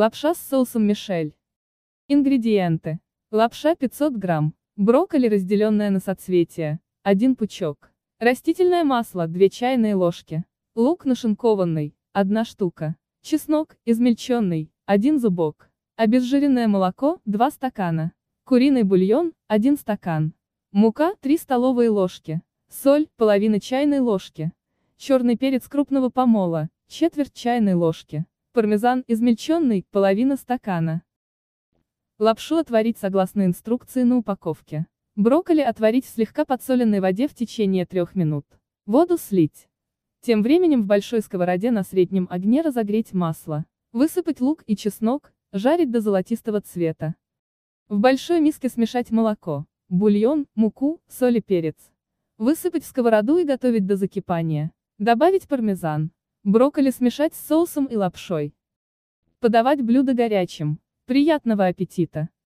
Лапша с соусом Мишель. Ингредиенты. Лапша 500 грамм. Брокколи, разделенная на соцветия. 1 пучок. Растительное масло 2 чайные ложки. Лук нашинкованный. 1 штука. Чеснок, измельченный. 1 зубок. Обезжиренное молоко 2 стакана. Куриный бульон 1 стакан. Мука 3 столовые ложки. Соль, половина чайной ложки. Черный перец крупного помола, четверть чайной ложки. Пармезан измельченный, половина стакана. Лапшу отварить согласно инструкции на упаковке. Брокколи отварить в слегка подсоленной воде в течение трех минут. Воду слить. Тем временем в большой сковороде на среднем огне разогреть масло. Высыпать лук и чеснок, жарить до золотистого цвета. В большой миске смешать молоко, бульон, муку, соль и перец. Высыпать в сковороду и готовить до закипания. Добавить пармезан. Брокколи смешать с соусом и лапшой. Подавать блюдо горячим. Приятного аппетита!